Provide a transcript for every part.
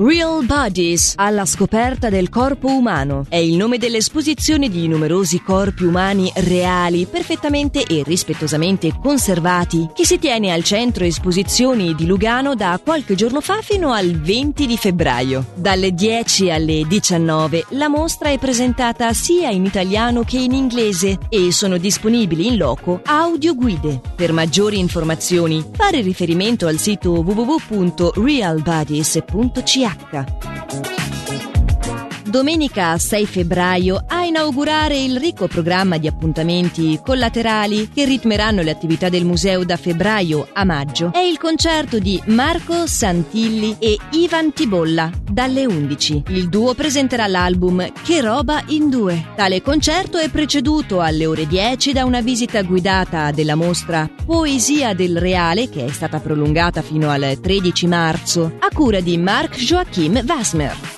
Real Bodies, alla scoperta del corpo umano. È il nome dell'esposizione di numerosi corpi umani reali, perfettamente e rispettosamente conservati, che si tiene al centro esposizioni di Lugano da qualche giorno fa fino al 20 di febbraio. Dalle 10 alle 19 la mostra è presentata sia in italiano che in inglese e sono disponibili in loco audioguide. Per maggiori informazioni fare riferimento al sito Iaca. Domenica 6 febbraio a inaugurare il ricco programma di appuntamenti collaterali che ritmeranno le attività del museo da febbraio a maggio è il concerto di Marco Santilli e Ivan Tibolla dalle 11. Il duo presenterà l'album Che roba in due. Tale concerto è preceduto alle ore 10 da una visita guidata della mostra Poesia del Reale che è stata prolungata fino al 13 marzo a cura di Marc Joachim Wasmer.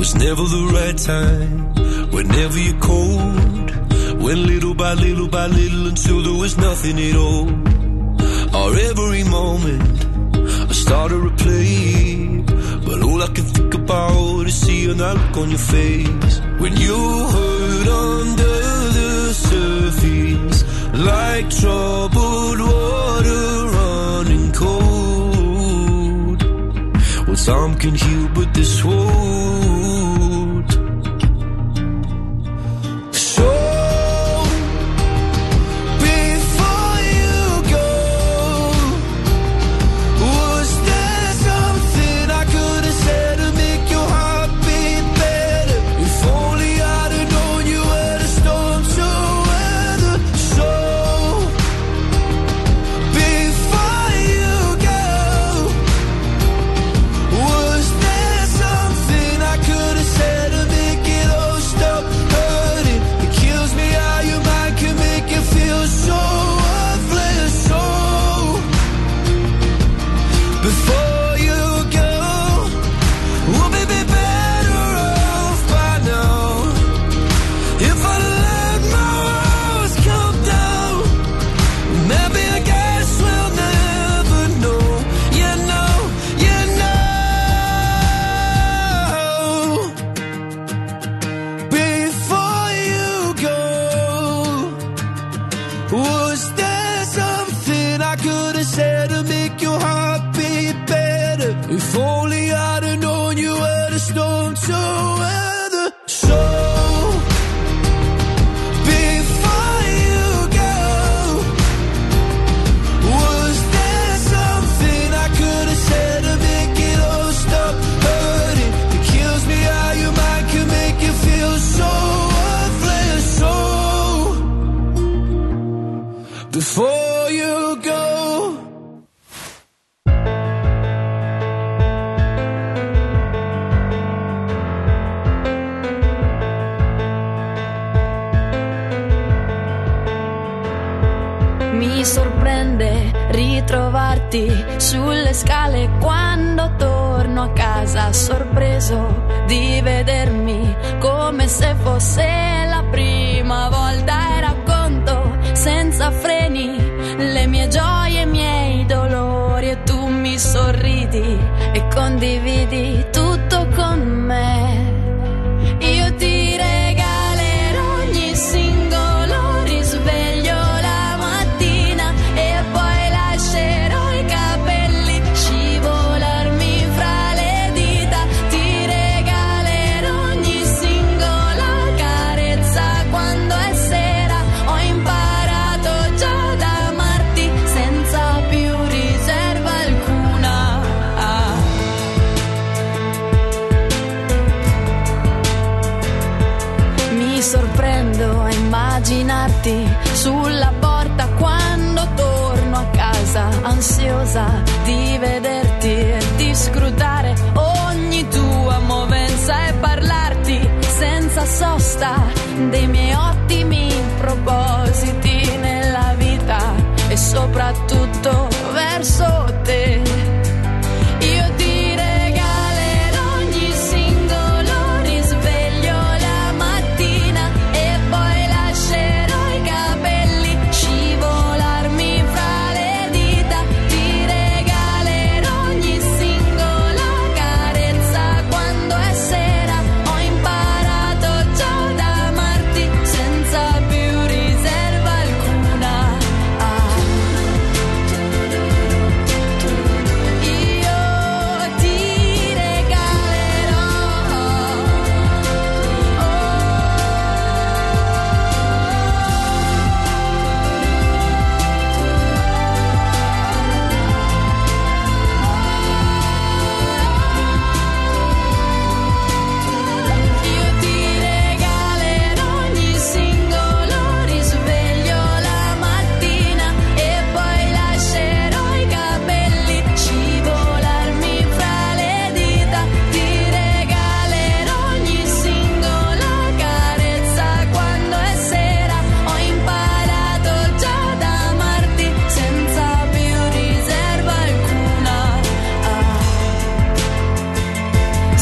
Was never the right time. Whenever you're cold, went little by little by little until there was nothing at all. Our every moment. I started to play, but all I can think about is seeing that look on your face when you hurt under the surface, like troubled water so battiti sulle scale quando torno a casa sorpreso di vedermi come se fosse la prima volta. E racconto senza freni le mie gioie, i miei dolori e tu mi sorridi e condividi sorprendo a immaginarti sulla porta quando torno a casa, ansiosa di vederti e di scrutare ogni tua movenza e parlarti senza sosta dei miei ottimi propositi nella vita e soprattutto verso